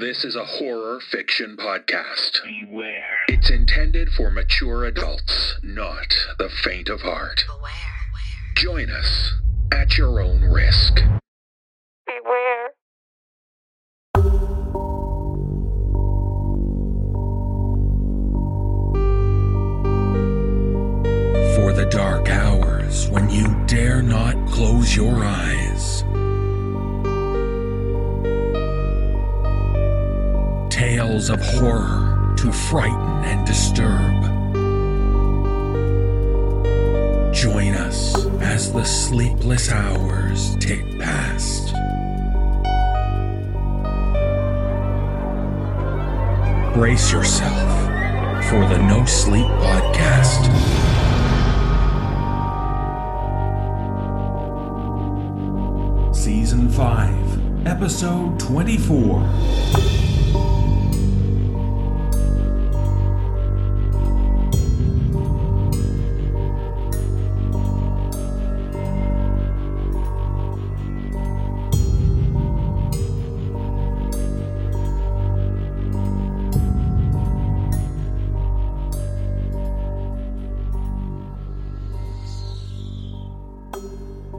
This is a horror fiction podcast. Beware. It's intended for mature adults, not the faint of heart. Beware. Join us at your own risk. Beware. For the dark hours when you dare not close your eyes. Tales of horror to frighten and disturb. Join us as the sleepless hours tick past. Brace yourself for the No Sleep Podcast. Season 5, Episode 24.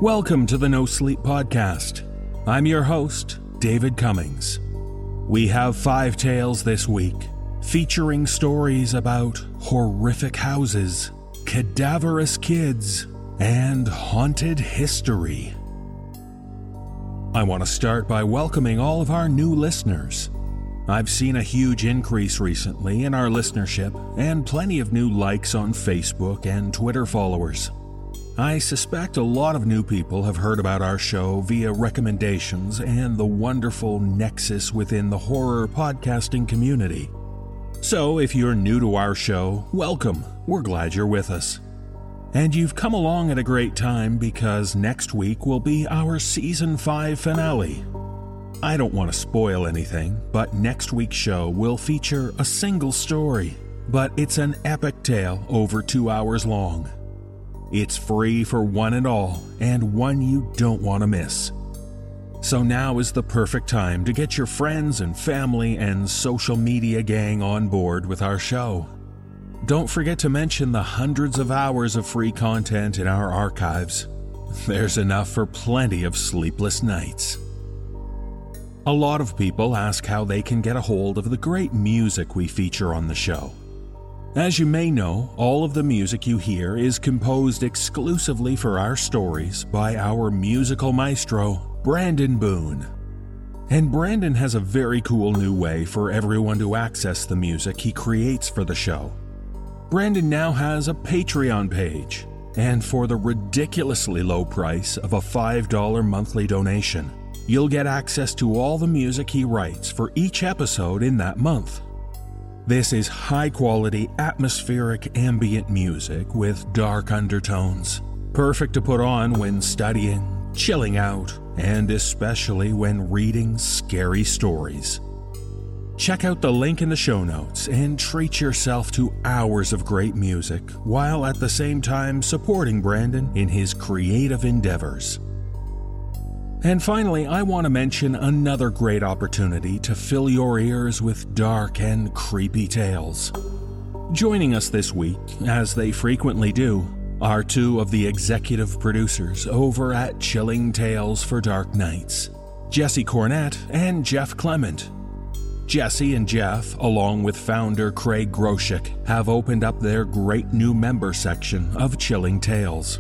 Welcome to the No Sleep Podcast. I'm your host, David Cummings. We have five tales this week, featuring stories about horrific houses, cadaverous kids, and haunted history. I want to start by welcoming all of our new listeners. I've seen a huge increase recently in our listenership and plenty of new likes on Facebook and Twitter followers. I suspect a lot of new people have heard about our show via recommendations and the wonderful nexus within the horror podcasting community. So, if you're new to our show, welcome. We're glad you're with us. And you've come along at a great time because next week will be our season 5 finale. I don't want to spoil anything, but next week's show will feature a single story, but it's an epic tale over two hours long. It's free for one and all, and one you don't want to miss. So now is the perfect time to get your friends and family and social media gang on board with our show. Don't forget to mention the hundreds of hours of free content in our archives. There's enough for plenty of sleepless nights. A lot of people ask how they can get a hold of the great music we feature on the show. As you may know, all of the music you hear is composed exclusively for our stories by our musical maestro, Brandon Boone. And Brandon has a very cool new way for everyone to access the music he creates for the show. Brandon now has a Patreon page, and for the ridiculously low price of a $5 monthly donation, you'll get access to all the music he writes for each episode in that month. This is high quality, atmospheric ambient music with dark undertones, perfect to put on when studying, chilling out, and especially when reading scary stories. Check out the link in the show notes and treat yourself to hours of great music while at the same time supporting Brandon in his creative endeavors. And finally, I want to mention another great opportunity to fill your ears with dark and creepy tales. Joining us this week, as they frequently do, are two of the executive producers over at Chilling Tales for Dark Nights Jesse Cornett and Jeff Clement. Jesse and Jeff, along with founder Craig Groshek, have opened up their great new member section of Chilling Tales.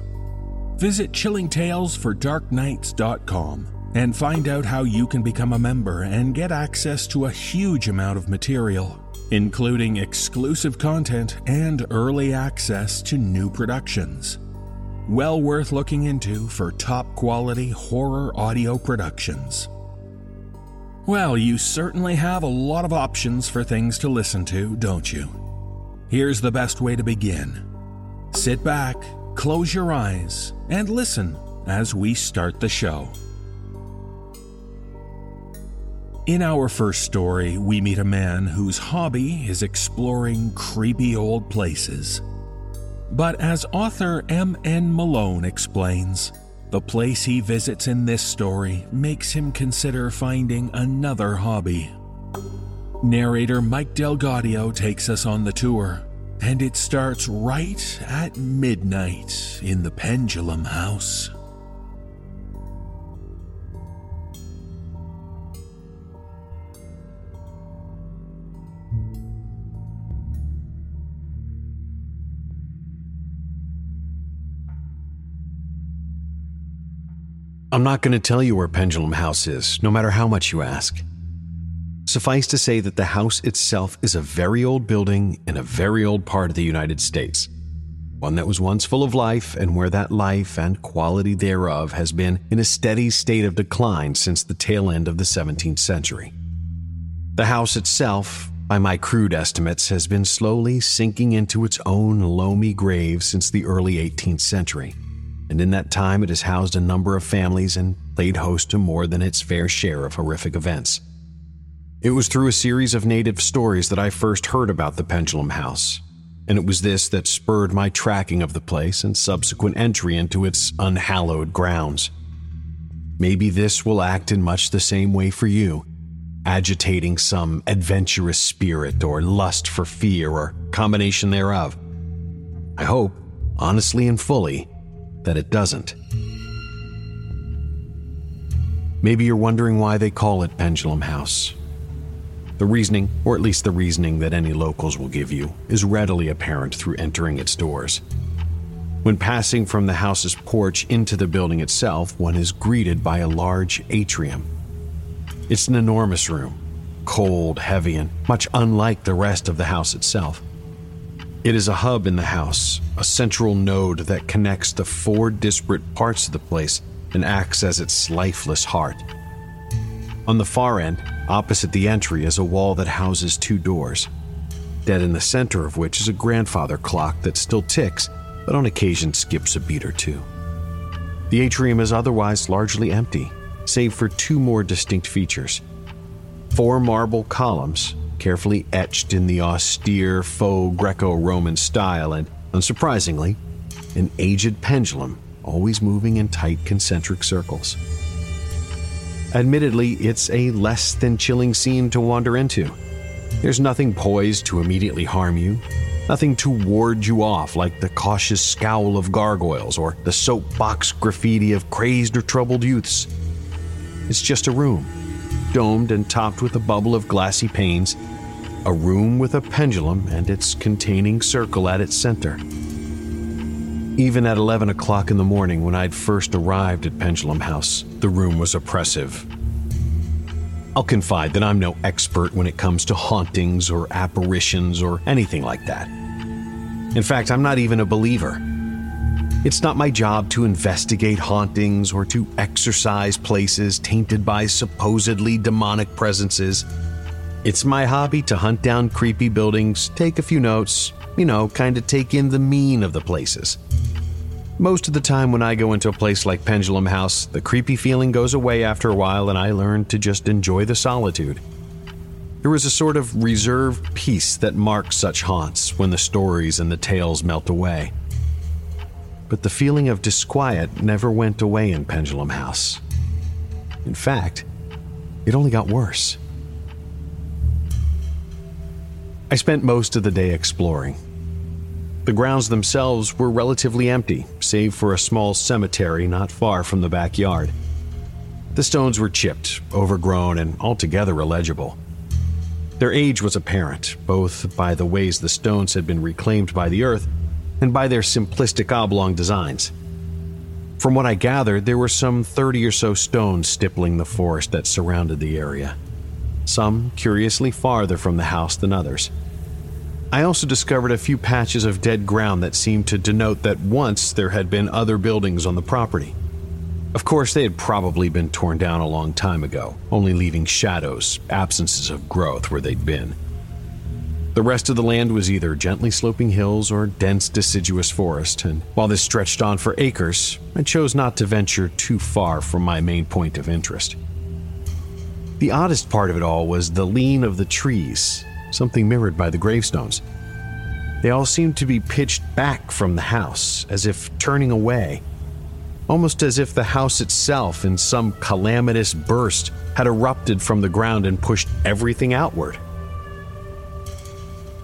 Visit chillingtalesfordarknights.com and find out how you can become a member and get access to a huge amount of material, including exclusive content and early access to new productions. well worth looking into for top quality horror audio productions. Well, you certainly have a lot of options for things to listen to, don't you? Here's the best way to begin sit back, close your eyes, and listen as we start the show. In our first story, we meet a man whose hobby is exploring creepy old places. But as author M.N. Malone explains, the place he visits in this story makes him consider finding another hobby. Narrator Mike DelGaudio takes us on the tour, and it starts right at midnight in the Pendulum House. I'm not going to tell you where Pendulum House is, no matter how much you ask. Suffice to say that the house itself is a very old building in a very old part of the United States. One that was once full of life, and where that life and quality thereof has been in a steady state of decline since the tail end of the 17th century. The house itself, by my crude estimates, has been slowly sinking into its own loamy grave since the early 18th century and in that time it has housed a number of families and played host to more than its fair share of horrific events. It was through a series of native stories that I first heard about the Pendulum House, and it was this that spurred my tracking of the place and subsequent entry into its unhallowed grounds. Maybe this will act in much the same way for you, agitating some adventurous spirit or lust for fear or combination thereof. I hope, honestly and fully, that it doesn't. Maybe you're wondering why they call it Pendulum House. The reasoning, or at least the reasoning that any locals will give you, is readily apparent through entering its doors. When passing from the house's porch into the building itself, one is greeted by a large atrium. It's an enormous room, cold, heavy, and much unlike the rest of the house itself. It is a hub in the house, a central node that connects the four disparate parts of the place and acts as its lifeless heart. On the far end, opposite the entry, is a wall that houses two doors, dead in the center of which is a grandfather clock that still ticks, but on occasion skips a beat or two. The atrium is otherwise largely empty, save for two more distinct features four marble columns carefully etched in the austere faux Greco Roman style, and, unsurprisingly, an aged pendulum always moving in tight concentric circles. Admittedly, it's a less than chilling scene to wander into. There's nothing poised to immediately harm you, nothing to ward you off like the cautious scowl of gargoyles or the soapbox graffiti of crazed or troubled youths. It's just a room, domed and topped with a bubble of glassy panes, a room with a pendulum and its containing circle at its center. Even at 11 o'clock in the morning, when I'd first arrived at Pendulum House, the room was oppressive. I'll confide that I'm no expert when it comes to hauntings or apparitions or anything like that. In fact, I'm not even a believer. It's not my job to investigate hauntings or to exorcise places tainted by supposedly demonic presences. It's my hobby to hunt down creepy buildings, take a few notes, you know, kind of take in the mean of the places. Most of the time, when I go into a place like Pendulum House, the creepy feeling goes away after a while and I learn to just enjoy the solitude. There is a sort of reserved peace that marks such haunts when the stories and the tales melt away. But the feeling of disquiet never went away in Pendulum House. In fact, it only got worse. I spent most of the day exploring. The grounds themselves were relatively empty, save for a small cemetery not far from the backyard. The stones were chipped, overgrown, and altogether illegible. Their age was apparent, both by the ways the stones had been reclaimed by the earth and by their simplistic oblong designs. From what I gathered, there were some 30 or so stones stippling the forest that surrounded the area some curiously farther from the house than others. I also discovered a few patches of dead ground that seemed to denote that once there had been other buildings on the property. Of course, they had probably been torn down a long time ago, only leaving shadows, absences of growth where they'd been. The rest of the land was either gently sloping hills or dense deciduous forest, and while this stretched on for acres, I chose not to venture too far from my main point of interest. The oddest part of it all was the lean of the trees, something mirrored by the gravestones. They all seemed to be pitched back from the house, as if turning away, almost as if the house itself, in some calamitous burst, had erupted from the ground and pushed everything outward.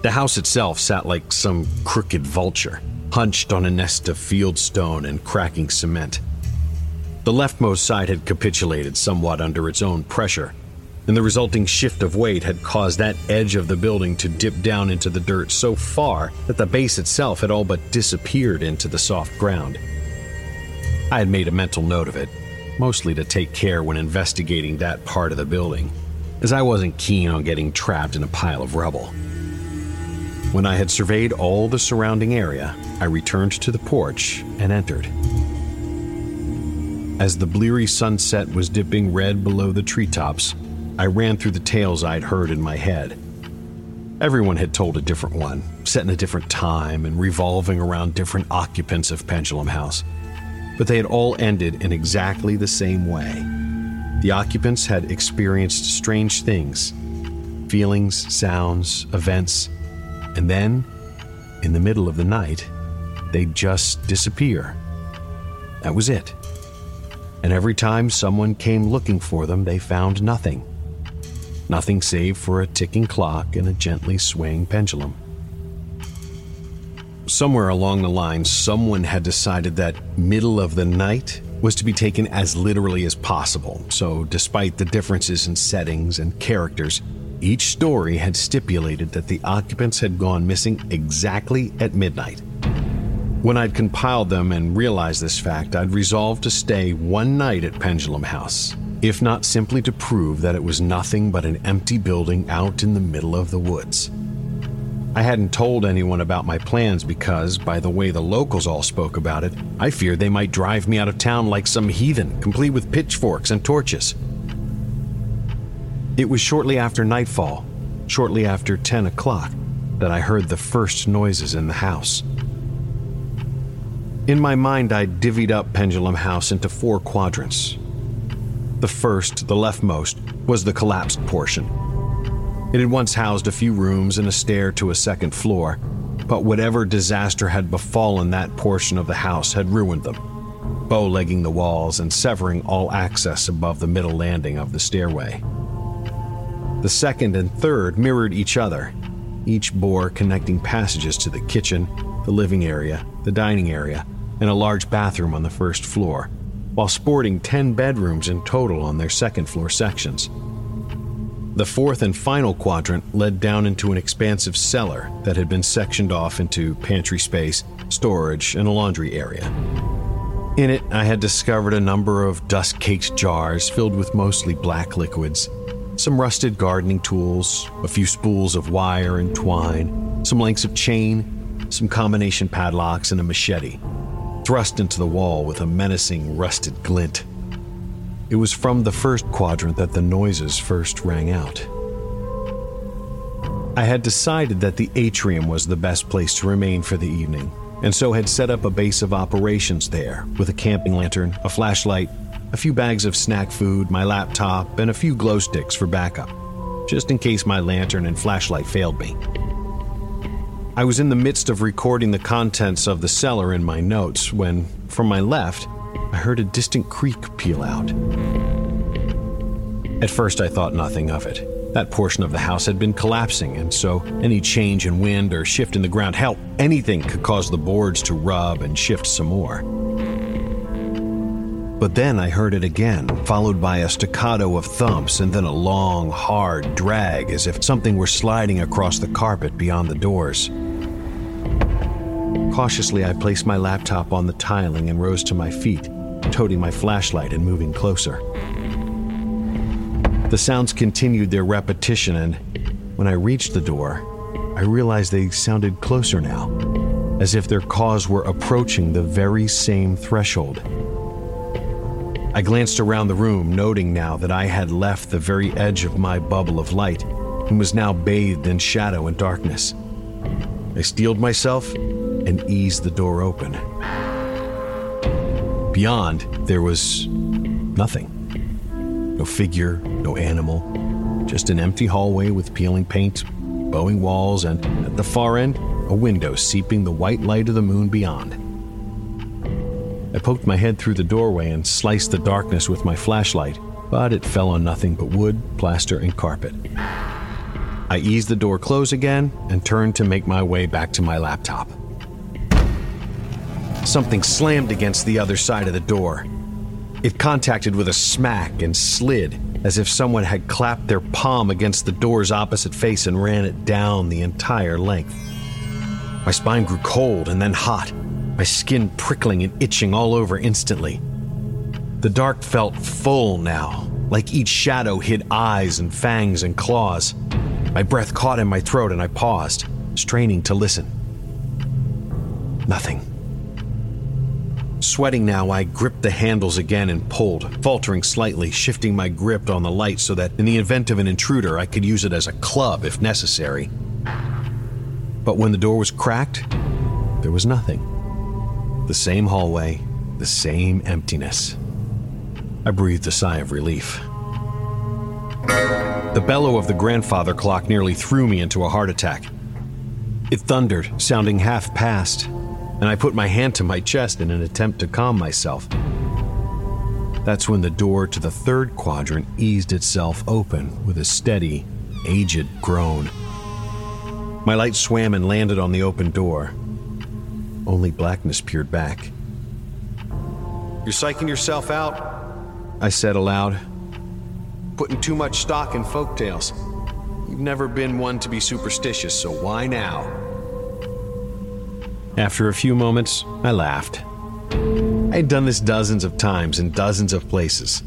The house itself sat like some crooked vulture, hunched on a nest of fieldstone and cracking cement. The leftmost side had capitulated somewhat under its own pressure, and the resulting shift of weight had caused that edge of the building to dip down into the dirt so far that the base itself had all but disappeared into the soft ground. I had made a mental note of it, mostly to take care when investigating that part of the building, as I wasn't keen on getting trapped in a pile of rubble. When I had surveyed all the surrounding area, I returned to the porch and entered. As the bleary sunset was dipping red below the treetops, I ran through the tales I'd heard in my head. Everyone had told a different one, set in a different time and revolving around different occupants of Pendulum House but they had all ended in exactly the same way. The occupants had experienced strange things feelings, sounds, events, and then, in the middle of the night, they'd just disappear. That was it. And every time someone came looking for them, they found nothing. Nothing save for a ticking clock and a gently swaying pendulum somewhere along the line, someone had decided that middle of the night was to be taken as literally as possible. So, despite the differences in settings and characters, each story had stipulated that the occupants had gone missing exactly at midnight. When I'd compiled them and realized this fact, I'd resolved to stay one night at Pendulum House, if not simply to prove that it was nothing but an empty building out in the middle of the woods. I hadn't told anyone about my plans because, by the way the locals all spoke about it, I feared they might drive me out of town like some heathen, complete with pitchforks and torches. It was shortly after nightfall, shortly after 10 o'clock, that I heard the first noises in the house. In my mind, I divvied up Pendulum House into four quadrants. The first, the leftmost, was the collapsed portion it had once housed a few rooms and a stair to a second floor, but whatever disaster had befallen that portion of the house had ruined them, bow-legging the walls and severing all access above the middle landing of the stairway. The second and third mirrored each other, each bore connecting passages to the kitchen, the living area, the dining area, and a large bathroom on the first floor, while sporting 10 bedrooms in total on their second floor sections. The fourth and final quadrant led down into an expansive cellar that had been sectioned off into pantry space, storage, and a laundry area. In it, I had discovered a number of dust caked jars filled with mostly black liquids, some rusted gardening tools, a few spools of wire and twine, some lengths of chain, some combination padlocks, and a machete, thrust into the wall with a menacing rusted glint. It was from the first quadrant that the noises first rang out. I had decided that the atrium was the best place to remain for the evening, and so had set up a base of operations there with a camping lantern, a flashlight, a few bags of snack food, my laptop, and a few glow sticks for backup, just in case my lantern and flashlight failed me. I was in the midst of recording the contents of the cellar in my notes when, from my left, I heard a distant creak peal out. At first, I thought nothing of it. That portion of the house had been collapsing, and so any change in wind or shift in the ground, hell, anything could cause the boards to rub and shift some more. But then I heard it again, followed by a staccato of thumps and then a long, hard drag as if something were sliding across the carpet beyond the doors. Cautiously, I placed my laptop on the tiling and rose to my feet toting my flashlight and moving closer. The sounds continued their repetition, and when I reached the door, I realized they sounded closer now, as if their cause were approaching the very same threshold. I glanced around the room, noting now that I had left the very edge of my bubble of light and was now bathed in shadow and darkness. I steeled myself and eased the door open. Beyond, there was nothing. No figure, no animal, just an empty hallway with peeling paint, bowing walls, and at the far end, a window seeping the white light of the moon beyond. I poked my head through the doorway and sliced the darkness with my flashlight, but it fell on nothing but wood, plaster, and carpet. I eased the door close again and turned to make my way back to my laptop. Something slammed against the other side of the door. It contacted with a smack and slid as if someone had clapped their palm against the door's opposite face and ran it down the entire length. My spine grew cold and then hot, my skin prickling and itching all over instantly. The dark felt full now, like each shadow hid eyes and fangs and claws. My breath caught in my throat and I paused, straining to listen. Nothing. Sweating now, I gripped the handles again and pulled, faltering slightly, shifting my grip on the light so that in the event of an intruder, I could use it as a club if necessary. But when the door was cracked, there was nothing. The same hallway, the same emptiness. I breathed a sigh of relief. The bellow of the grandfather clock nearly threw me into a heart attack. It thundered, sounding half past, and I put my hand to my chest in an attempt to calm myself. That's when the door to the third quadrant eased itself open with a steady, aged groan. My light swam and landed on the open door. Only blackness peered back. You're psyching yourself out, I said aloud. Putting too much stock in folk tales. You've never been one to be superstitious, so why now? After a few moments, I laughed. I had done this dozens of times in dozens of places,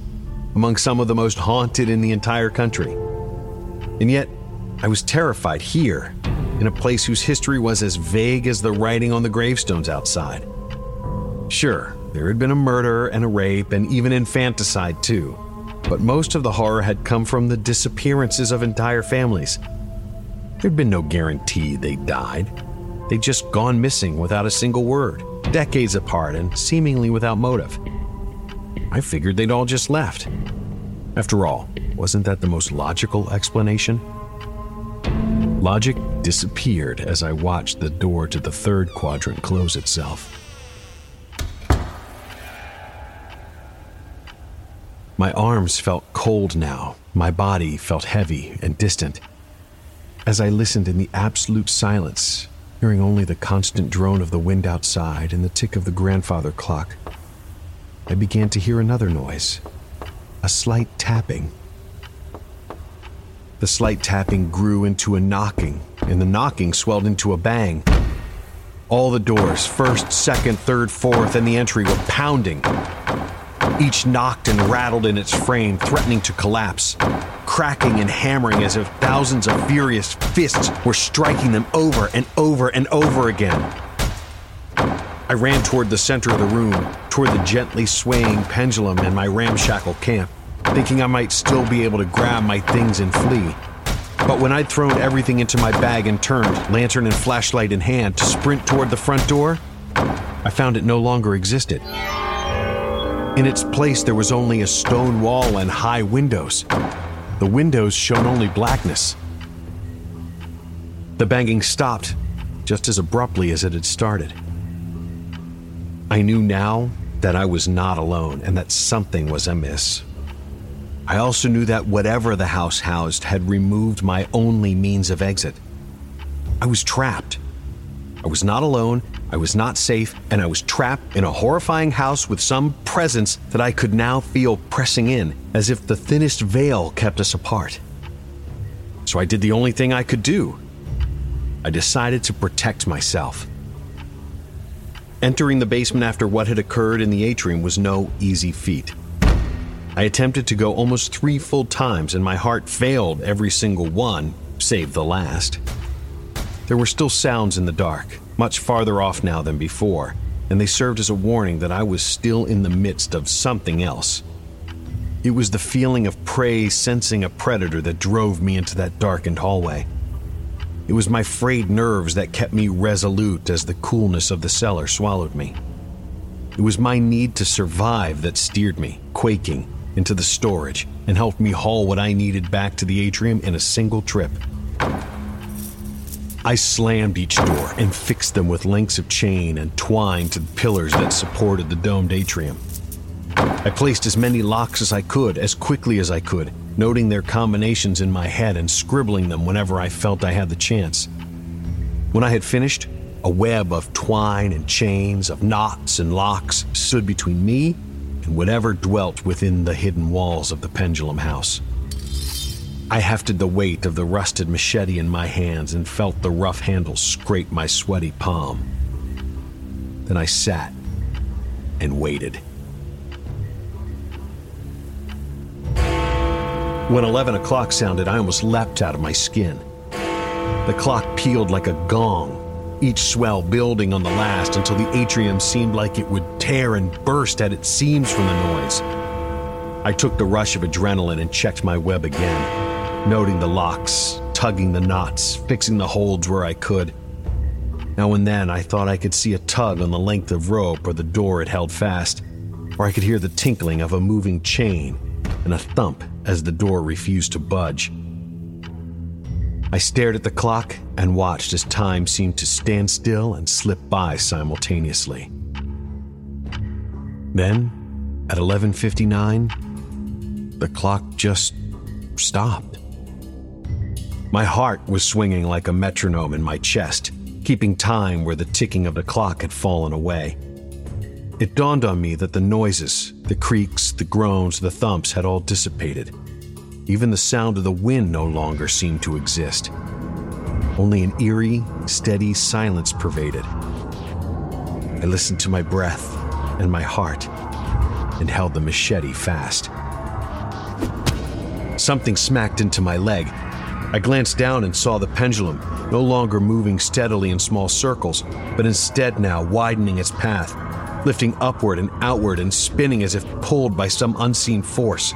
among some of the most haunted in the entire country. And yet, I was terrified here, in a place whose history was as vague as the writing on the gravestones outside. Sure, there had been a murder and a rape and even infanticide too, but most of the horror had come from the disappearances of entire families. There'd been no guarantee they died. They'd just gone missing without a single word, decades apart and seemingly without motive. I figured they'd all just left. After all, wasn't that the most logical explanation? Logic disappeared as I watched the door to the third quadrant close itself. My arms felt cold now, my body felt heavy and distant. As I listened in the absolute silence, hearing only the constant drone of the wind outside and the tick of the grandfather clock, I began to hear another noise a slight tapping. The slight tapping grew into a knocking, and the knocking swelled into a bang. All the doors, first, second, third, fourth, and the entry were pounding. Each knocked and rattled in its frame, threatening to collapse, cracking and hammering as if thousands of furious fists were striking them over and over and over again. I ran toward the center of the room, toward the gently swaying pendulum and my ramshackle camp, thinking I might still be able to grab my things and flee. But when I'd thrown everything into my bag and turned, lantern and flashlight in hand, to sprint toward the front door, I found it no longer existed. In its place, there was only a stone wall and high windows. The windows shone only blackness. The banging stopped just as abruptly as it had started. I knew now that I was not alone and that something was amiss. I also knew that whatever the house housed had removed my only means of exit. I was trapped. I was not alone, I was not safe, and I was trapped in a horrifying house with some presence that I could now feel pressing in, as if the thinnest veil kept us apart. So I did the only thing I could do. I decided to protect myself. Entering the basement after what had occurred in the atrium was no easy feat. I attempted to go almost three full times, and my heart failed every single one, save the last. There were still sounds in the dark, much farther off now than before, and they served as a warning that I was still in the midst of something else. It was the feeling of prey sensing a predator that drove me into that darkened hallway. It was my frayed nerves that kept me resolute as the coolness of the cellar swallowed me. It was my need to survive that steered me, quaking, into the storage and helped me haul what I needed back to the atrium in a single trip. I slammed each door and fixed them with lengths of chain and twine to the pillars that supported the domed atrium. I placed as many locks as I could, as quickly as I could, noting their combinations in my head and scribbling them whenever I felt I had the chance. When I had finished, a web of twine and chains, of knots and locks stood between me and whatever dwelt within the hidden walls of the pendulum house. I hefted the weight of the rusted machete in my hands and felt the rough handle scrape my sweaty palm. Then I sat and waited. When 11 o'clock sounded, I almost leapt out of my skin. The clock pealed like a gong, each swell building on the last until the atrium seemed like it would tear and burst at its seams from the noise. I took the rush of adrenaline and checked my web again, noting the locks, tugging the knots, fixing the holds where I could. Now and then I thought I could see a tug on the length of rope or the door it held fast, or I could hear the tinkling of a moving chain and a thump as the door refused to budge. I stared at the clock and watched as time seemed to stand still and slip by simultaneously. Then, at 11:59, the clock just stopped. My heart was swinging like a metronome in my chest, keeping time where the ticking of the clock had fallen away. It dawned on me that the noises, the creaks, the groans, the thumps had all dissipated. Even the sound of the wind no longer seemed to exist. Only an eerie, steady silence pervaded. I listened to my breath and my heart and held the machete fast. Something smacked into my leg. I glanced down and saw the pendulum, no longer moving steadily in small circles, but instead now widening its path lifting upward and outward and spinning as if pulled by some unseen force.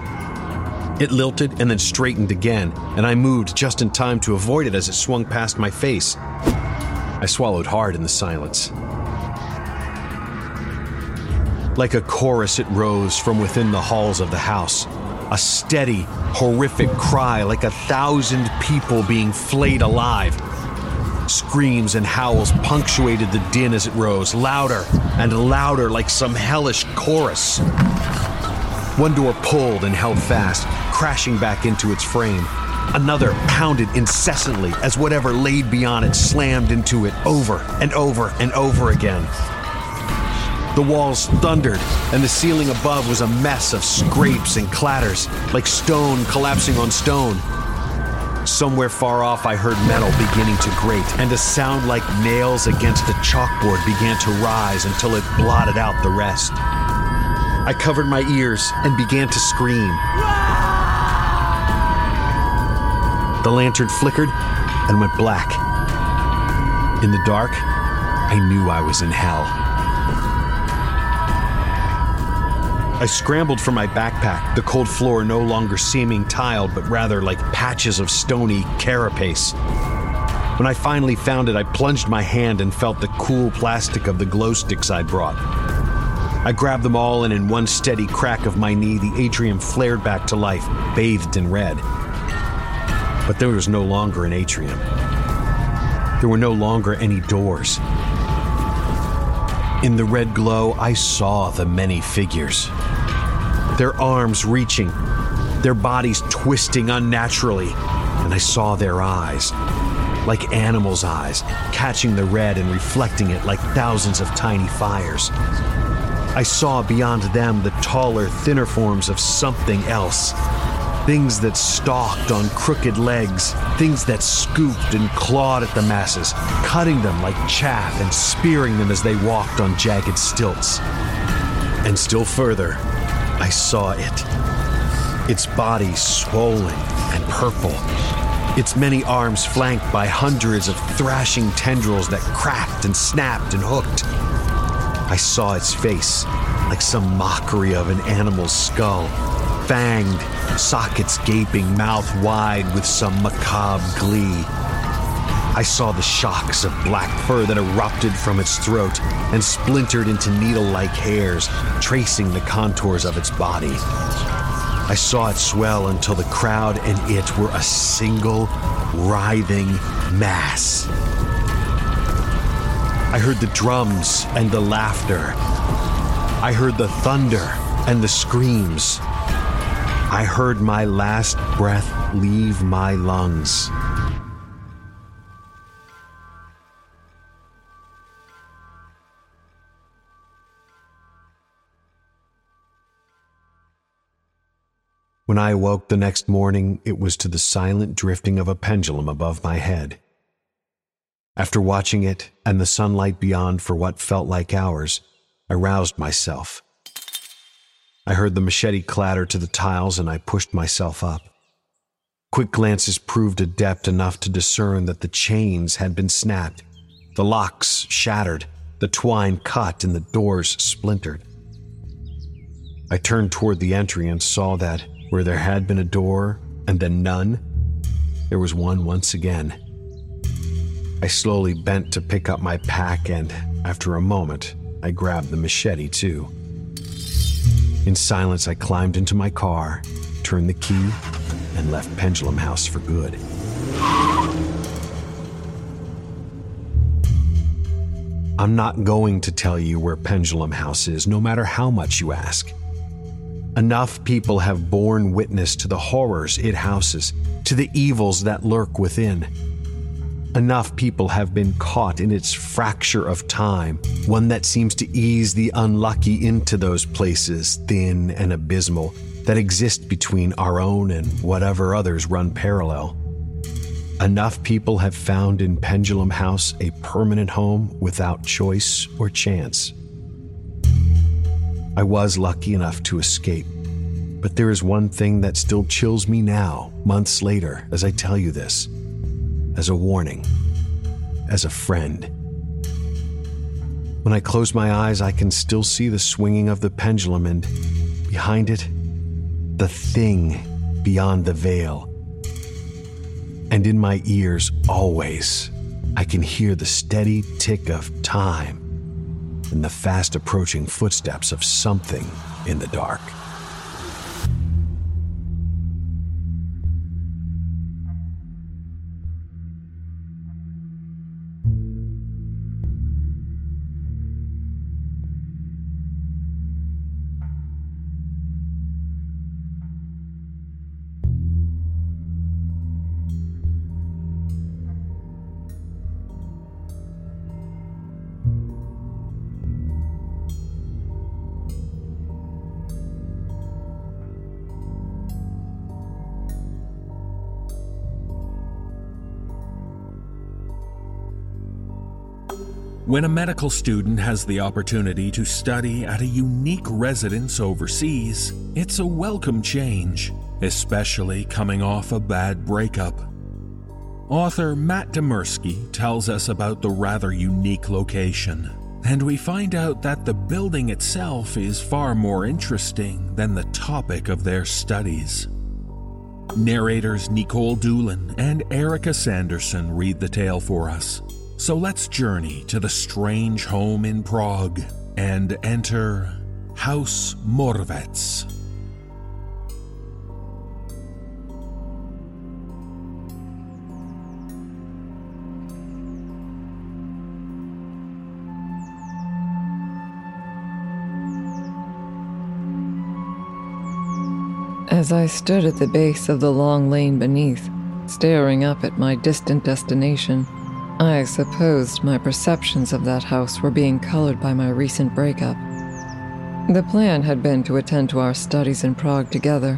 It lilted and then straightened again, and I moved just in time to avoid it as it swung past my face. I swallowed hard in the silence. Like a chorus, it rose from within the halls of the house. A steady, horrific cry like a thousand people being flayed alive. Screams and howls punctuated the din as it rose, louder and louder like some hellish chorus. One door pulled and held fast, crashing back into its frame. Another pounded incessantly as whatever laid beyond it slammed into it over and over and over again. The walls thundered, and the ceiling above was a mess of scrapes and clatters, like stone collapsing on stone. Somewhere far off, I heard metal beginning to grate, and a sound like nails against a chalkboard began to rise until it blotted out the rest. I covered my ears and began to scream. The lantern flickered and went black. In the dark, I knew I was in hell. I scrambled for my backpack, the cold floor no longer seeming tiled, but rather like patches of stony carapace. When I finally found it, I plunged my hand and felt the cool plastic of the glow sticks I'd brought. I grabbed them all, and in one steady crack of my knee, the atrium flared back to life, bathed in red. But there was no longer an atrium. There were no longer any doors. In the red glow, I saw the many figures. Their arms reaching, their bodies twisting unnaturally, and I saw their eyes, like animals' eyes, catching the red and reflecting it like thousands of tiny fires. I saw beyond them the taller, thinner forms of something else. Things that stalked on crooked legs, things that scooped and clawed at the masses, cutting them like chaff and spearing them as they walked on jagged stilts. And still further, I saw it. Its body swollen and purple, its many arms flanked by hundreds of thrashing tendrils that cracked and snapped and hooked. I saw its face like some mockery of an animal's skull, fanged, sockets gaping, mouth wide with some macabre glee. I saw the shocks of black fur that erupted from its throat and splintered into needle like hairs, tracing the contours of its body. I saw it swell until the crowd and it were a single, writhing mass. I heard the drums and the laughter. I heard the thunder and the screams. I heard my last breath leave my lungs. When I awoke the next morning, it was to the silent drifting of a pendulum above my head. After watching it and the sunlight beyond for what felt like hours, I roused myself. I heard the machete clatter to the tiles and I pushed myself up. Quick glances proved adept enough to discern that the chains had been snapped, the locks shattered, the twine cut, and the doors splintered. I turned toward the entry and saw that where there had been a door and then none, there was one once again. I slowly bent to pick up my pack, and after a moment, I grabbed the machete too. In silence, I climbed into my car, turned the key, and left Pendulum House for good. I'm not going to tell you where Pendulum House is, no matter how much you ask. Enough people have borne witness to the horrors it houses, to the evils that lurk within. Enough people have been caught in its fracture of time, one that seems to ease the unlucky into those places, thin and abysmal, that exist between our own and whatever others run parallel. Enough people have found in Pendulum House a permanent home without choice or chance. I was lucky enough to escape. But there is one thing that still chills me now, months later, as I tell you this as a warning, as a friend. When I close my eyes, I can still see the swinging of the pendulum, and behind it, the thing beyond the veil. And in my ears, always, I can hear the steady tick of time and the fast approaching footsteps of something in the dark. When a medical student has the opportunity to study at a unique residence overseas, it's a welcome change, especially coming off a bad breakup. Author Matt Dymerski tells us about the rather unique location, and we find out that the building itself is far more interesting than the topic of their studies. Narrators Nikolle Doolin and Erika Sanderson read the tale for us. So let's journey to the strange home in Prague and enter House Moravec. As I stood at the base of the long lane beneath, staring up at my distant destination, I supposed my perceptions of that house were being colored by my recent breakup. The plan had been to attend to our studies in Prague together.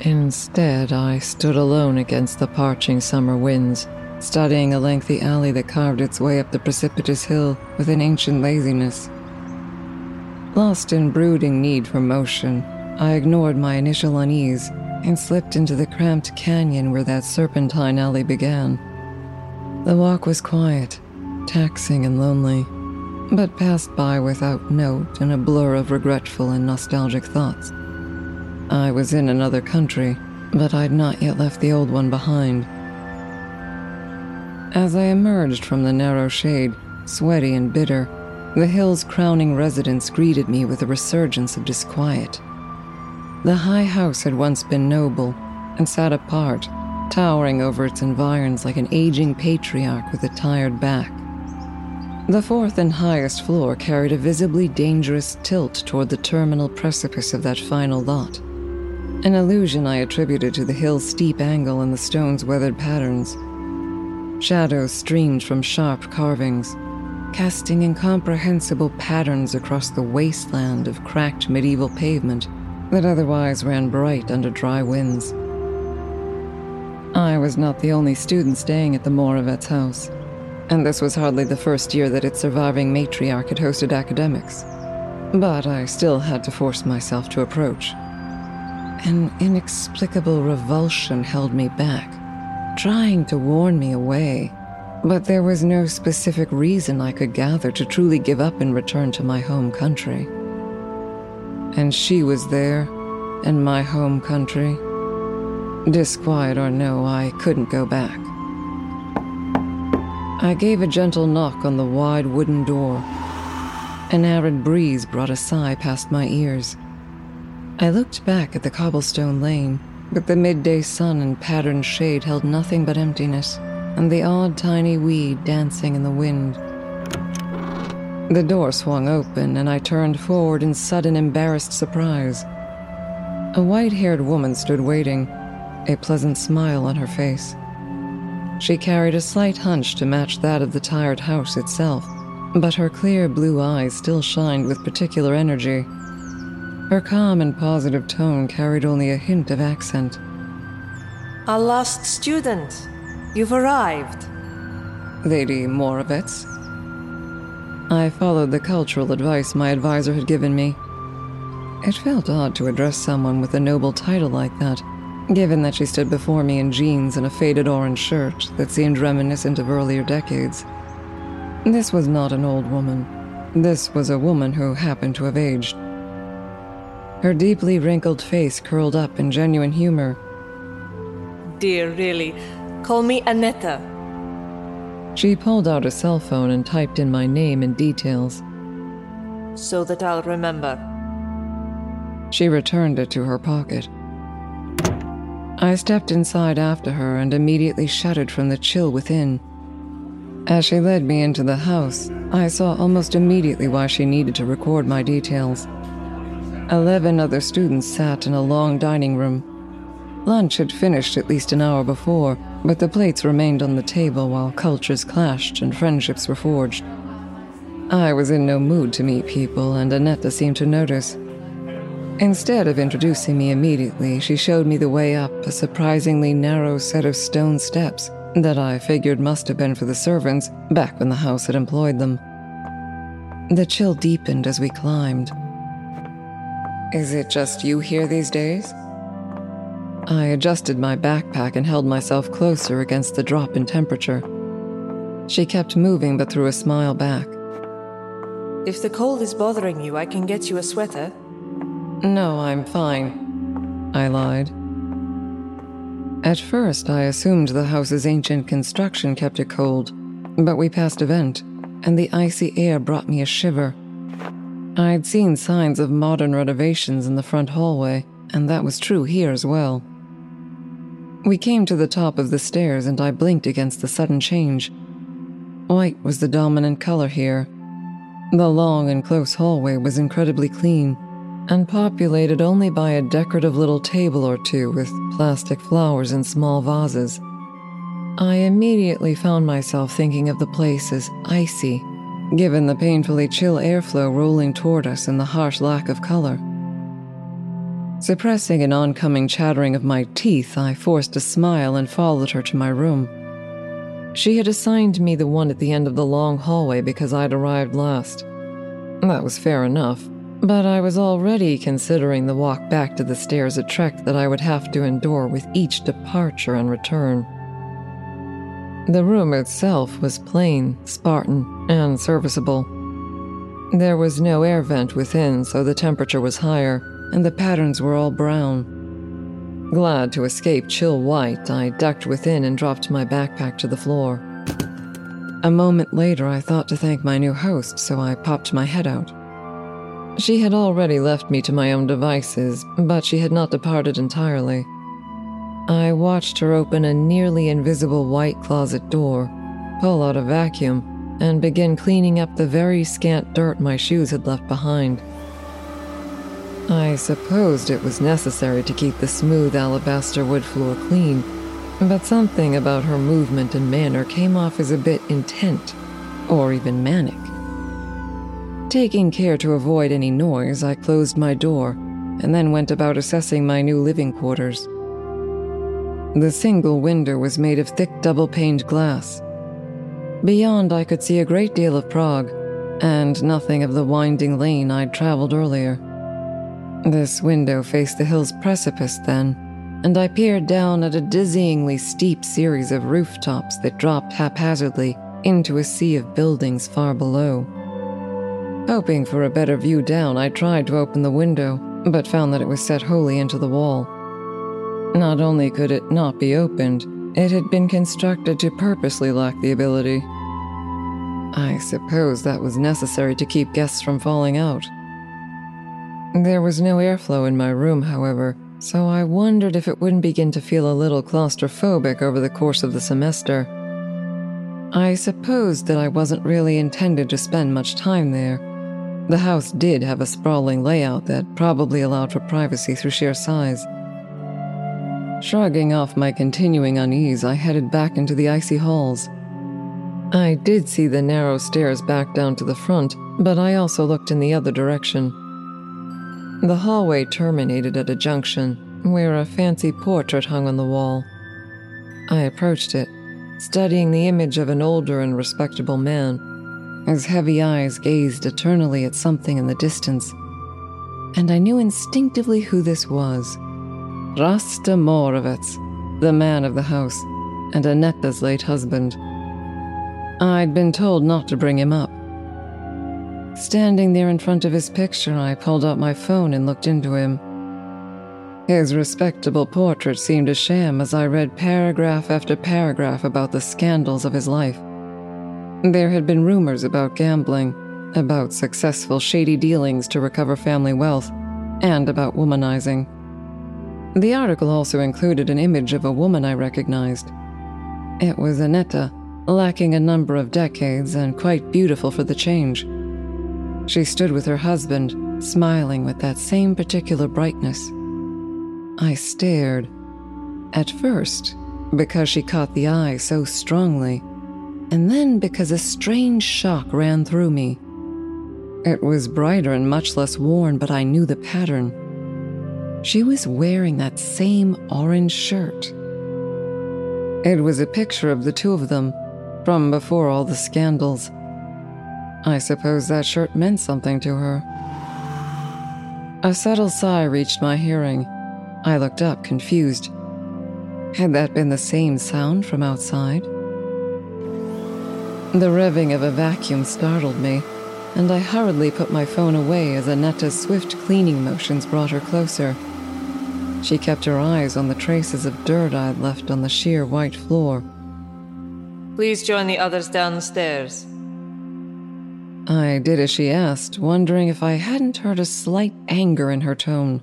Instead, I stood alone against the parching summer winds, studying a lengthy alley that carved its way up the precipitous hill with an ancient laziness. Lost in brooding need for motion, I ignored my initial unease and slipped into the cramped canyon where that serpentine alley began. The walk was quiet, taxing and lonely, but passed by without note in a blur of regretful and nostalgic thoughts. I was in another country, but I'd not yet left the old one behind. As I emerged from the narrow shade, sweaty and bitter, the hill's crowning residents greeted me with a resurgence of disquiet. The high house had once been noble and sat apart, towering over its environs like an aging patriarch with a tired back. The fourth and highest floor carried a visibly dangerous tilt toward the terminal precipice of that final lot, an illusion I attributed to the hill's steep angle and the stone's weathered patterns. Shadows streamed from sharp carvings, casting incomprehensible patterns across the wasteland of cracked medieval pavement that otherwise ran bright under dry winds. I was not the only student staying at the Moravec house, and this was hardly the first year that its surviving matriarch had hosted academics. But I still had to force myself to approach. An inexplicable revulsion held me back trying to warn me away, but there was no specific reason I could gather to truly give up and return to my home country. And she was there, in my home country. Disquiet or no, I couldn't go back. I gave a gentle knock on the wide wooden door. An arid breeze brought a sigh past my ears. I looked back at the cobblestone lane but the midday sun and patterned shade held nothing but emptiness, and the odd tiny weed dancing in the wind. The door swung open, and I turned forward in sudden embarrassed surprise. A white haired woman stood waiting, a pleasant smile on her face. She carried a slight hunch to match that of the tired house itself, but her clear blue eyes still shined with particular energy. Her calm and positive tone carried only a hint of accent. Our last student. You've arrived. Lady Moravec. I followed the cultural advice my advisor had given me. It felt odd to address someone with a noble title like that, given that she stood before me in jeans and a faded orange shirt that seemed reminiscent of earlier decades. This was not an old woman. This was a woman who happened to have aged. Her deeply wrinkled face curled up in genuine humor. Dear, really. Call me Aneta. She pulled out a cell phone and typed in my name and details. So that I'll remember. She returned it to her pocket. I stepped inside after her and immediately shuddered from the chill within. As she led me into the house, I saw almost immediately why she needed to record my details. Eleven other students sat in a long dining room. Lunch had finished at least an hour before, but the plates remained on the table while cultures clashed and friendships were forged. I was in no mood to meet people, and Aneta seemed to notice. Instead of introducing me immediately, she showed me the way up a surprisingly narrow set of stone steps that I figured must have been for the servants back when the house had employed them. The chill deepened as we climbed, is it just you here these days? I adjusted my backpack and held myself closer against the drop in temperature. She kept moving but threw a smile back. If the cold is bothering you, I can get you a sweater. No, I'm fine. I lied. At first, I assumed the house's ancient construction kept it cold, but we passed a vent, and the icy air brought me a shiver. I'd seen signs of modern renovations in the front hallway, and that was true here as well. We came to the top of the stairs, and I blinked against the sudden change. White was the dominant color here. The long and close hallway was incredibly clean and populated only by a decorative little table or two with plastic flowers in small vases. I immediately found myself thinking of the place as icy given the painfully chill airflow rolling toward us and the harsh lack of color. Suppressing an oncoming chattering of my teeth, I forced a smile and followed her to my room. She had assigned me the one at the end of the long hallway because I'd arrived last. That was fair enough. But I was already considering the walk back to the stairs a trek that I would have to endure with each departure and return. The room itself was plain, Spartan, and serviceable. There was no air vent within, so the temperature was higher, and the patterns were all brown. Glad to escape chill white, I ducked within and dropped my backpack to the floor. A moment later, I thought to thank my new host, so I popped my head out. She had already left me to my own devices, but she had not departed entirely. I watched her open a nearly invisible white closet door, pull out a vacuum, and begin cleaning up the very scant dirt my shoes had left behind. I supposed it was necessary to keep the smooth alabaster wood floor clean, but something about her movement and manner came off as a bit intent, or even manic. Taking care to avoid any noise, I closed my door and then went about assessing my new living quarters. The single window was made of thick double paned glass. Beyond, I could see a great deal of Prague, and nothing of the winding lane I'd traveled earlier. This window faced the hill's precipice then, and I peered down at a dizzyingly steep series of rooftops that dropped haphazardly into a sea of buildings far below. Hoping for a better view down, I tried to open the window, but found that it was set wholly into the wall. Not only could it not be opened, it had been constructed to purposely lack the ability. I suppose that was necessary to keep guests from falling out. There was no airflow in my room, however, so I wondered if it wouldn't begin to feel a little claustrophobic over the course of the semester. I supposed that I wasn't really intended to spend much time there, the house did have a sprawling layout that probably allowed for privacy through sheer size. Shrugging off my continuing unease, I headed back into the icy halls. I did see the narrow stairs back down to the front, but I also looked in the other direction. The hallway terminated at a junction where a fancy portrait hung on the wall. I approached it, studying the image of an older and respectable man his heavy eyes gazed eternally at something in the distance, and I knew instinctively who this was. Rasta Moravec, the man of the house, and Aneta's late husband. I'd been told not to bring him up. Standing there in front of his picture, I pulled out my phone and looked into him. His respectable portrait seemed a sham as I read paragraph after paragraph about the scandals of his life. There had been rumors about gambling, about successful shady dealings to recover family wealth, and about womanizing. The article also included an image of a woman I recognized. It was Aneta, lacking a number of decades and quite beautiful for the change. She stood with her husband, smiling with that same particular brightness. I stared. At first, because she caught the eye so strongly and then because a strange shock ran through me. It was brighter and much less worn, but I knew the pattern. She was wearing that same orange shirt. It was a picture of the two of them from before all the scandals. I suppose that shirt meant something to her. A subtle sigh reached my hearing. I looked up, confused. Had that been the same sound from outside? The revving of a vacuum startled me, and I hurriedly put my phone away as Aneta's swift cleaning motions brought her closer. She kept her eyes on the traces of dirt I'd left on the sheer white floor. Please join the others downstairs. I did as she asked, wondering if I hadn't heard a slight anger in her tone.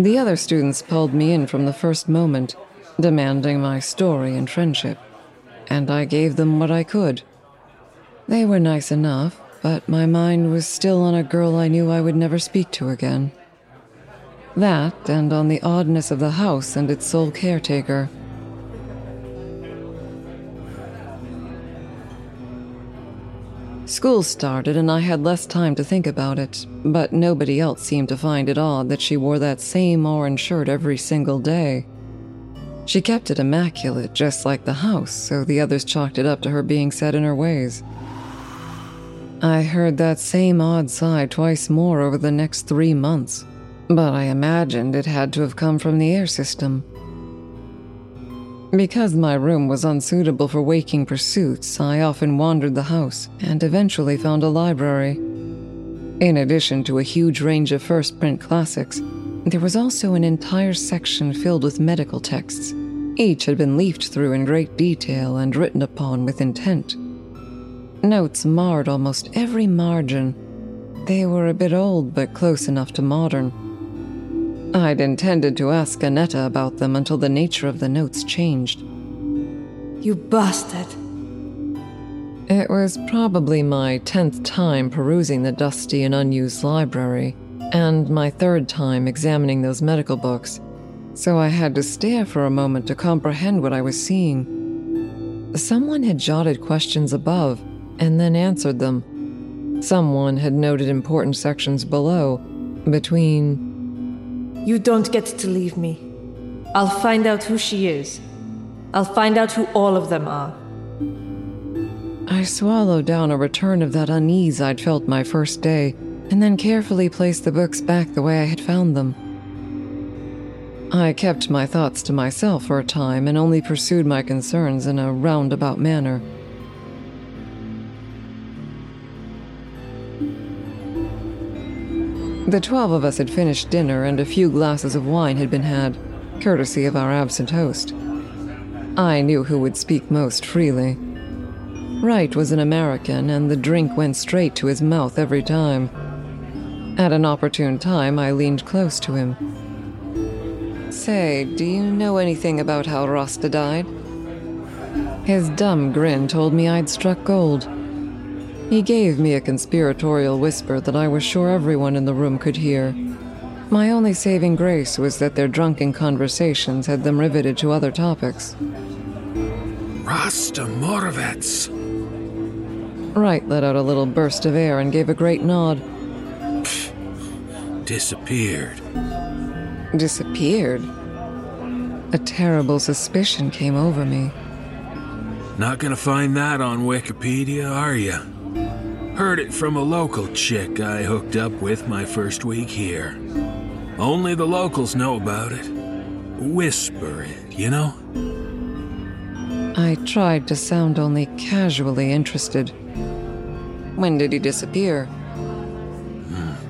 The other students pulled me in from the first moment, demanding my story and friendship, and I gave them what I could. They were nice enough, but my mind was still on a girl I knew I would never speak to again. That, and on the oddness of the house and its sole caretaker. School started, and I had less time to think about it, but nobody else seemed to find it odd that she wore that same orange shirt every single day. She kept it immaculate, just like the house, so the others chalked it up to her being set in her ways. I heard that same odd sigh twice more over the next three months, but I imagined it had to have come from the air system. Because my room was unsuitable for waking pursuits, I often wandered the house and eventually found a library. In addition to a huge range of first print classics, there was also an entire section filled with medical texts. Each had been leafed through in great detail and written upon with intent. Notes marred almost every margin. They were a bit old, but close enough to modern. I'd intended to ask Aneta about them until the nature of the notes changed. You bastard! It was probably my tenth time perusing the dusty and unused library, and my third time examining those medical books, so I had to stare for a moment to comprehend what I was seeing. Someone had jotted questions above, and then answered them. Someone had noted important sections below, between. You don't get to leave me. I'll find out who she is. I'll find out who all of them are. I swallowed down a return of that unease I'd felt my first day, and then carefully placed the books back the way I had found them. I kept my thoughts to myself for a time and only pursued my concerns in a roundabout manner. The twelve of us had finished dinner, and a few glasses of wine had been had, courtesy of our absent host. I knew who would speak most freely. Wright was an American, and the drink went straight to his mouth every time. At an opportune time, I leaned close to him. Say, do you know anything about how Rasta died? His dumb grin told me I'd struck gold. He gave me a conspiratorial whisper that I was sure everyone in the room could hear. My only saving grace was that their drunken conversations had them riveted to other topics. Rasta Moravec. Wright let out a little burst of air and gave a great nod. Disappeared. Disappeared. A terrible suspicion came over me. Not gonna find that on Wikipedia, are ya? Heard it from a local chick I hooked up with my first week here. Only the locals know about it. Whisper it, you know? I tried to sound only casually interested. When did he disappear?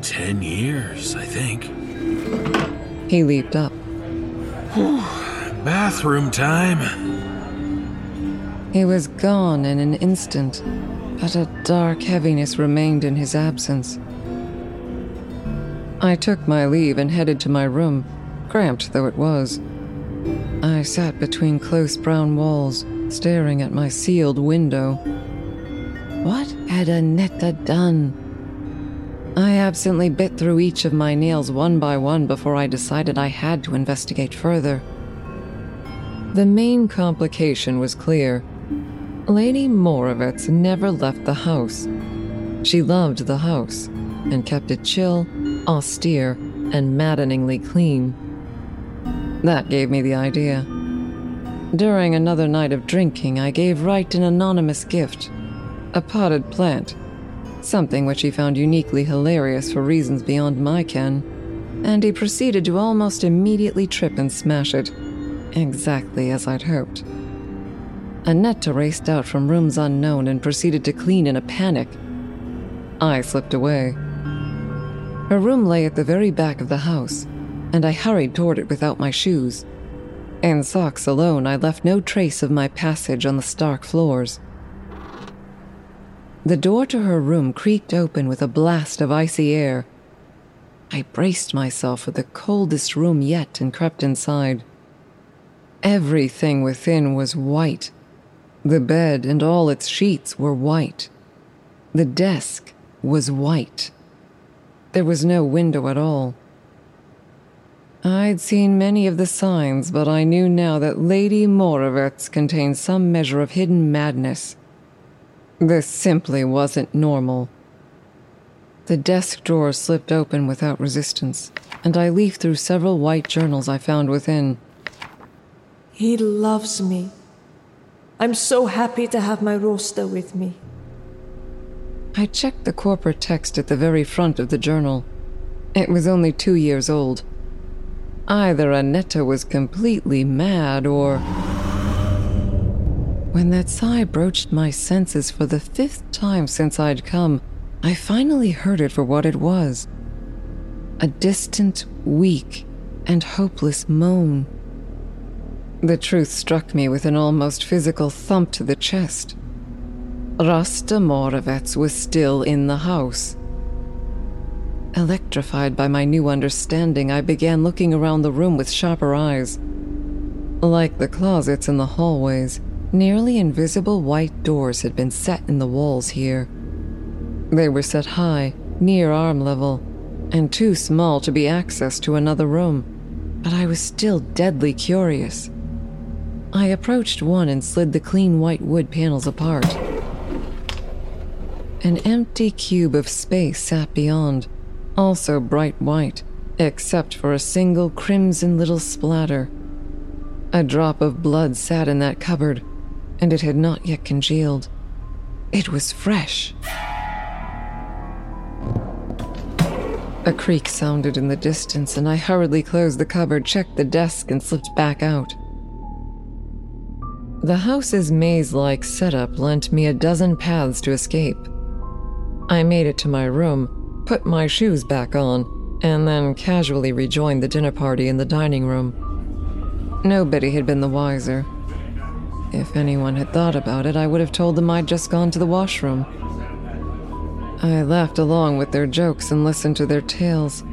Ten years, I think. He leaped up. Bathroom time. He was gone in an instant, but a dark heaviness remained in his absence. I took my leave and headed to my room, cramped though it was. I sat between close brown walls, staring at my sealed window. What had Aneta done? I absently bit through each of my nails one by one before I decided I had to investigate further. The main complication was clear. Lady Moravec never left the house. She loved the house and kept it chill, austere, and maddeningly clean. That gave me the idea. During another night of drinking, I gave Wright an anonymous gift a potted plant, something which he found uniquely hilarious for reasons beyond my ken, and he proceeded to almost immediately trip and smash it, exactly as I'd hoped. Aneta raced out from rooms unknown and proceeded to clean in a panic. I slipped away. Her room lay at the very back of the house, and I hurried toward it without my shoes. In socks alone, I left no trace of my passage on the stark floors. The door to her room creaked open with a blast of icy air. I braced myself for the coldest room yet and crept inside. Everything within was white. The bed and all its sheets were white. The desk was white. There was no window at all. I'd seen many of the signs, but I knew now that Lady Moravec contained some measure of hidden madness. This simply wasn't normal. The desk drawer slipped open without resistance, and I leafed through several white journals I found within. He loves me. I'm so happy to have my Rosta with me. I checked the corporate text at the very front of the journal. It was only two years old. Either Aneta was completely mad or. When that sigh broached my senses for the fifth time since I'd come, I finally heard it for what it was a distant, weak, and hopeless moan. The truth struck me with an almost physical thump to the chest. Rasta Moravec was still in the house. Electrified by my new understanding, I began looking around the room with sharper eyes. Like the closets in the hallways, nearly invisible white doors had been set in the walls here. They were set high, near arm level, and too small to be accessed to another room, but I was still deadly curious. I approached one and slid the clean white wood panels apart. An empty cube of space sat beyond, also bright white, except for a single crimson little splatter. A drop of blood sat in that cupboard, and it had not yet congealed. It was fresh. A creak sounded in the distance, and I hurriedly closed the cupboard, checked the desk, and slipped back out. The house's maze like setup lent me a dozen paths to escape. I made it to my room, put my shoes back on, and then casually rejoined the dinner party in the dining room. Nobody had been the wiser. If anyone had thought about it, I would have told them I'd just gone to the washroom. I laughed along with their jokes and listened to their tales,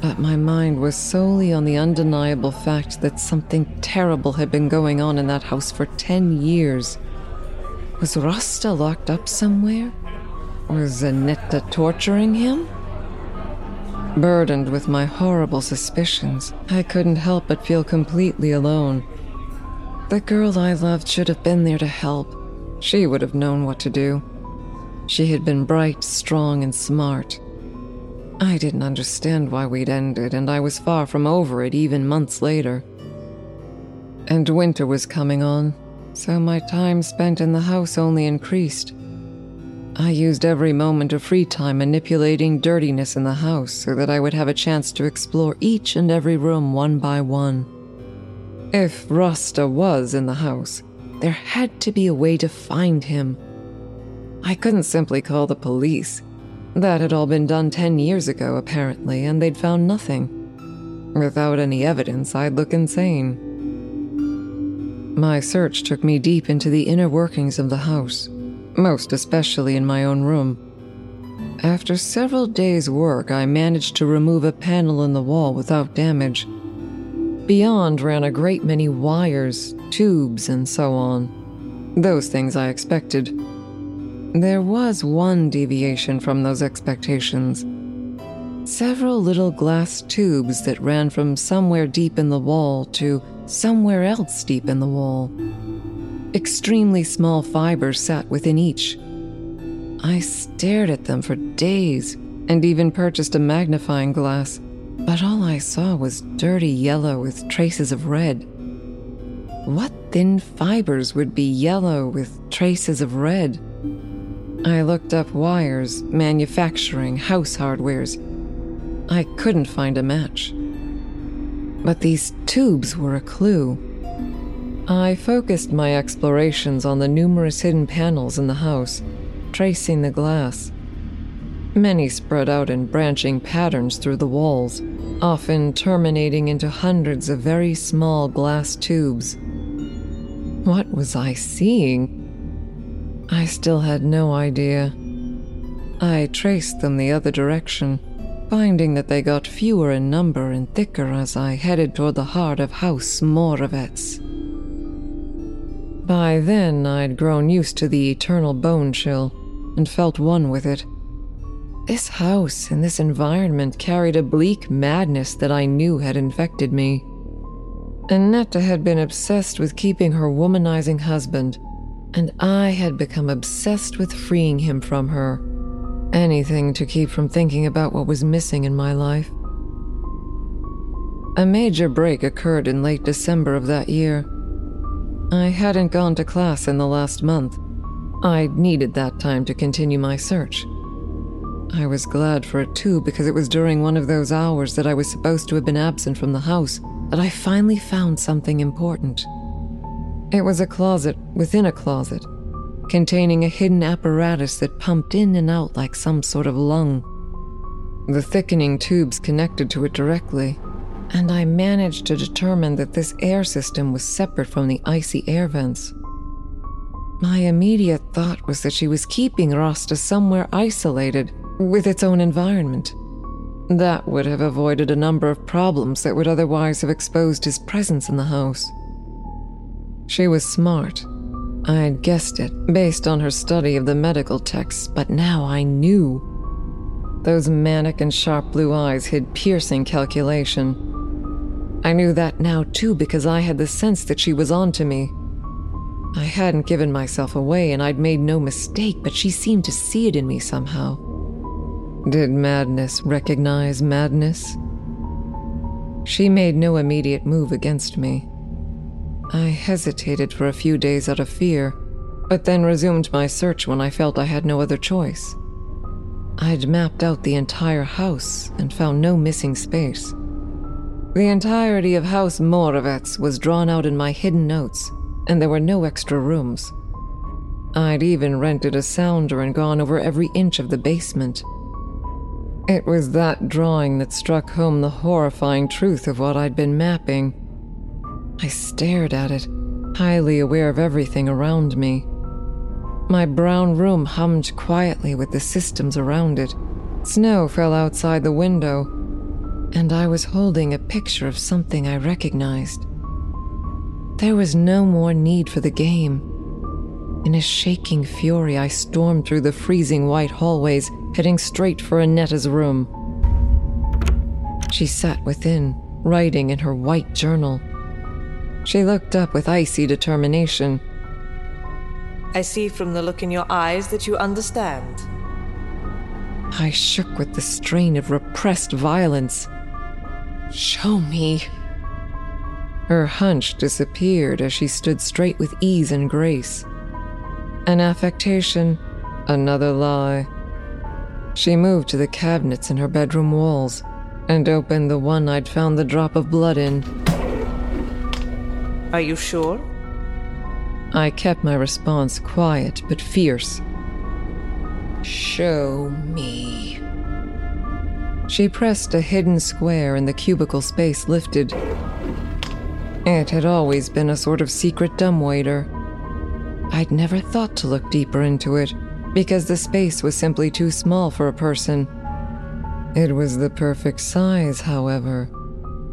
but my mind was solely on the undeniable fact that something terrible had been going on in that house for ten years. Was Rasta locked up somewhere? Was Aneta torturing him? Burdened with my horrible suspicions, I couldn't help but feel completely alone. The girl I loved should have been there to help. She would have known what to do. She had been bright, strong, and smart. I didn't understand why we'd ended, and I was far from over it even months later. And winter was coming on, so my time spent in the house only increased. I used every moment of free time manipulating dirtiness in the house so that I would have a chance to explore each and every room one by one. If Rasta was in the house, there had to be a way to find him. I couldn't simply call the police. That had all been done 10 years ago, apparently, and they'd found nothing. Without any evidence, I'd look insane. My search took me deep into the inner workings of the house, most especially in my own room. After several days' work, I managed to remove a panel in the wall without damage. Beyond ran a great many wires, tubes, and so on. Those things I expected. There was one deviation from those expectations. Several little glass tubes that ran from somewhere deep in the wall to somewhere else deep in the wall. Extremely small fibers sat within each. I stared at them for days and even purchased a magnifying glass, but all I saw was dirty yellow with traces of red. What thin fibers would be yellow with traces of red? I looked up wires, manufacturing, house hardwares. I couldn't find a match. But these tubes were a clue. I focused my explorations on the numerous hidden panels in the house, tracing the glass. Many spread out in branching patterns through the walls, often terminating into hundreds of very small glass tubes. What was I seeing? I still had no idea. I traced them the other direction, finding that they got fewer in number and thicker as I headed toward the heart of House Moravec. By then, I'd grown used to the eternal bone chill and felt one with it. This house and this environment carried a bleak madness that I knew had infected me. Aneta had been obsessed with keeping her womanizing husband and I had become obsessed with freeing him from her. Anything to keep from thinking about what was missing in my life. A major break occurred in late December of that year, I hadn't gone to class in the last month. I needed that time to continue my search. I was glad for it too because it was during one of those hours that I was supposed to have been absent from the house that I finally found something important. It was a closet within a closet, containing a hidden apparatus that pumped in and out like some sort of lung. The thickening tubes connected to it directly, and I managed to determine that this air system was separate from the icy air vents. My immediate thought was that she was keeping Rasta somewhere isolated with its own environment. That would have avoided a number of problems that would otherwise have exposed his presence in the house. She was smart. I had guessed it based on her study of the medical texts, but now I knew. Those manic and sharp blue eyes hid piercing calculation. I knew that now too because I had the sense that she was on to me. I hadn't given myself away and I'd made no mistake, but she seemed to see it in me somehow. Did madness recognize madness? She made no immediate move against me. I hesitated for a few days out of fear, but then resumed my search when I felt I had no other choice. I'd mapped out the entire house and found no missing space. The entirety of House Moravec was drawn out in my hidden notes, and there were no extra rooms. I'd even rented a sounder and gone over every inch of the basement. It was that drawing that struck home the horrifying truth of what I'd been mapping. I stared at it, highly aware of everything around me. My brown room hummed quietly with the systems around it. Snow fell outside the window, and I was holding a picture of something I recognized. There was no more need for the game. In a shaking fury, I stormed through the freezing white hallways, heading straight for Aneta's room. She sat within, writing in her white journal. She looked up with icy determination. I see from the look in your eyes that you understand. I shook with the strain of repressed violence. Show me. Her hunch disappeared as she stood straight with ease and grace. An affectation, another lie. She moved to the cabinets in her bedroom walls and opened the one I'd found the drop of blood in. Are you sure? I kept my response quiet but fierce. Show me. She pressed a hidden square and the cubicle space lifted. It had always been a sort of secret dumbwaiter. I'd never thought to look deeper into it because the space was simply too small for a person. It was the perfect size, however,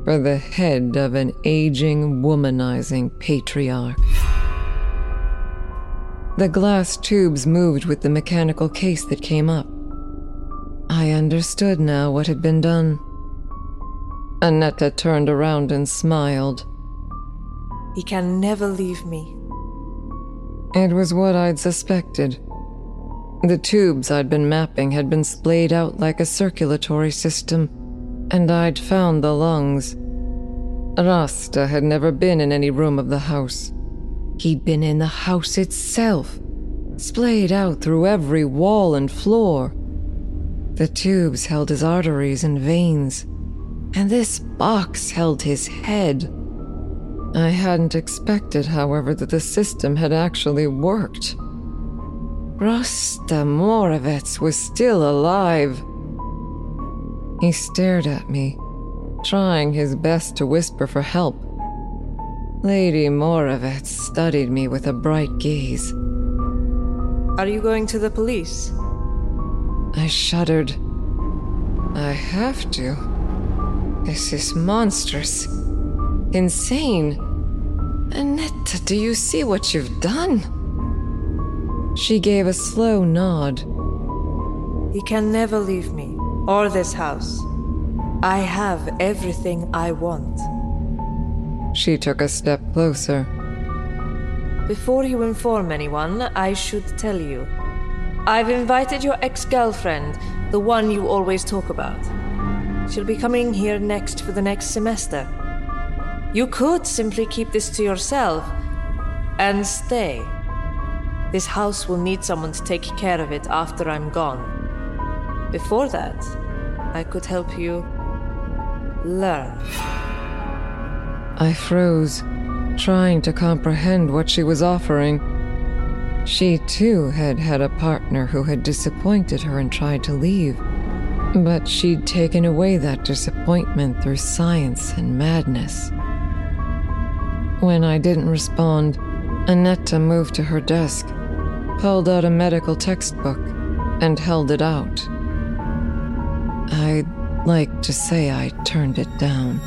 for the head of an aging, womanizing patriarch. The glass tubes moved with the mechanical case that came up. I understood now what had been done. Aneta turned around and smiled. He can never leave me. It was what I'd suspected. The tubes I'd been mapping had been splayed out like a circulatory system, and I'd found the lungs. Rasta had never been in any room of the house. He'd been in the house itself, splayed out through every wall and floor. The tubes held his arteries and veins, and this box held his head. I hadn't expected, however, that the system had actually worked. Rasta Moravec was still alive. He stared at me, trying his best to whisper for help. Lady Moravec studied me with a bright gaze. Are you going to the police? I shuddered. I have to. This is monstrous. Insane. Aneta, do you see what you've done? She gave a slow nod. He can never leave me, or this house. I have everything I want. She took a step closer. Before you inform anyone, I should tell you. I've invited your ex girlfriend, the one you always talk about. She'll be coming here next for the next semester. You could simply keep this to yourself, and stay. This house will need someone to take care of it after I'm gone. Before that, I could help you learn. I froze, trying to comprehend what she was offering. She too had had a partner who had disappointed her and tried to leave. But she'd taken away that disappointment through science and madness. When I didn't respond, Aneta moved to her desk, pulled out a medical textbook, and held it out. I'd like to say I turned it down.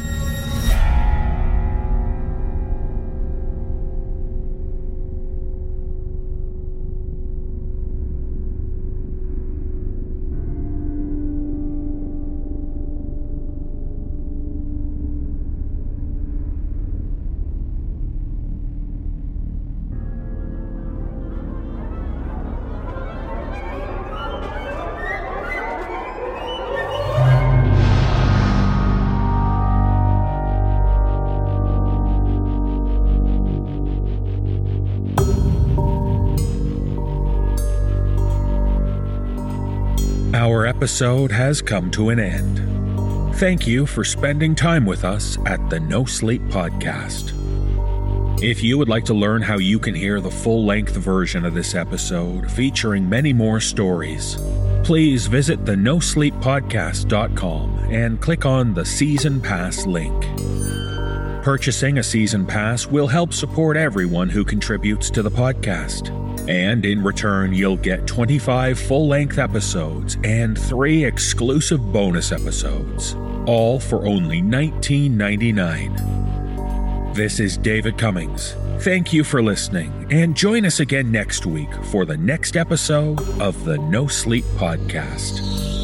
Episode has come to an end. Thank you for spending time with us at the No Sleep Podcast. If you would like to learn how you can hear the full length version of this episode featuring many more stories, please visit the nosleeppodcast.com and click on the Season Pass link. Purchasing a season pass will help support everyone who contributes to the podcast. And in return, you'll get 25 full length episodes and three exclusive bonus episodes, all for only $19.99. This is David Cummings. Thank you for listening, and join us again next week for the next episode of the No Sleep Podcast.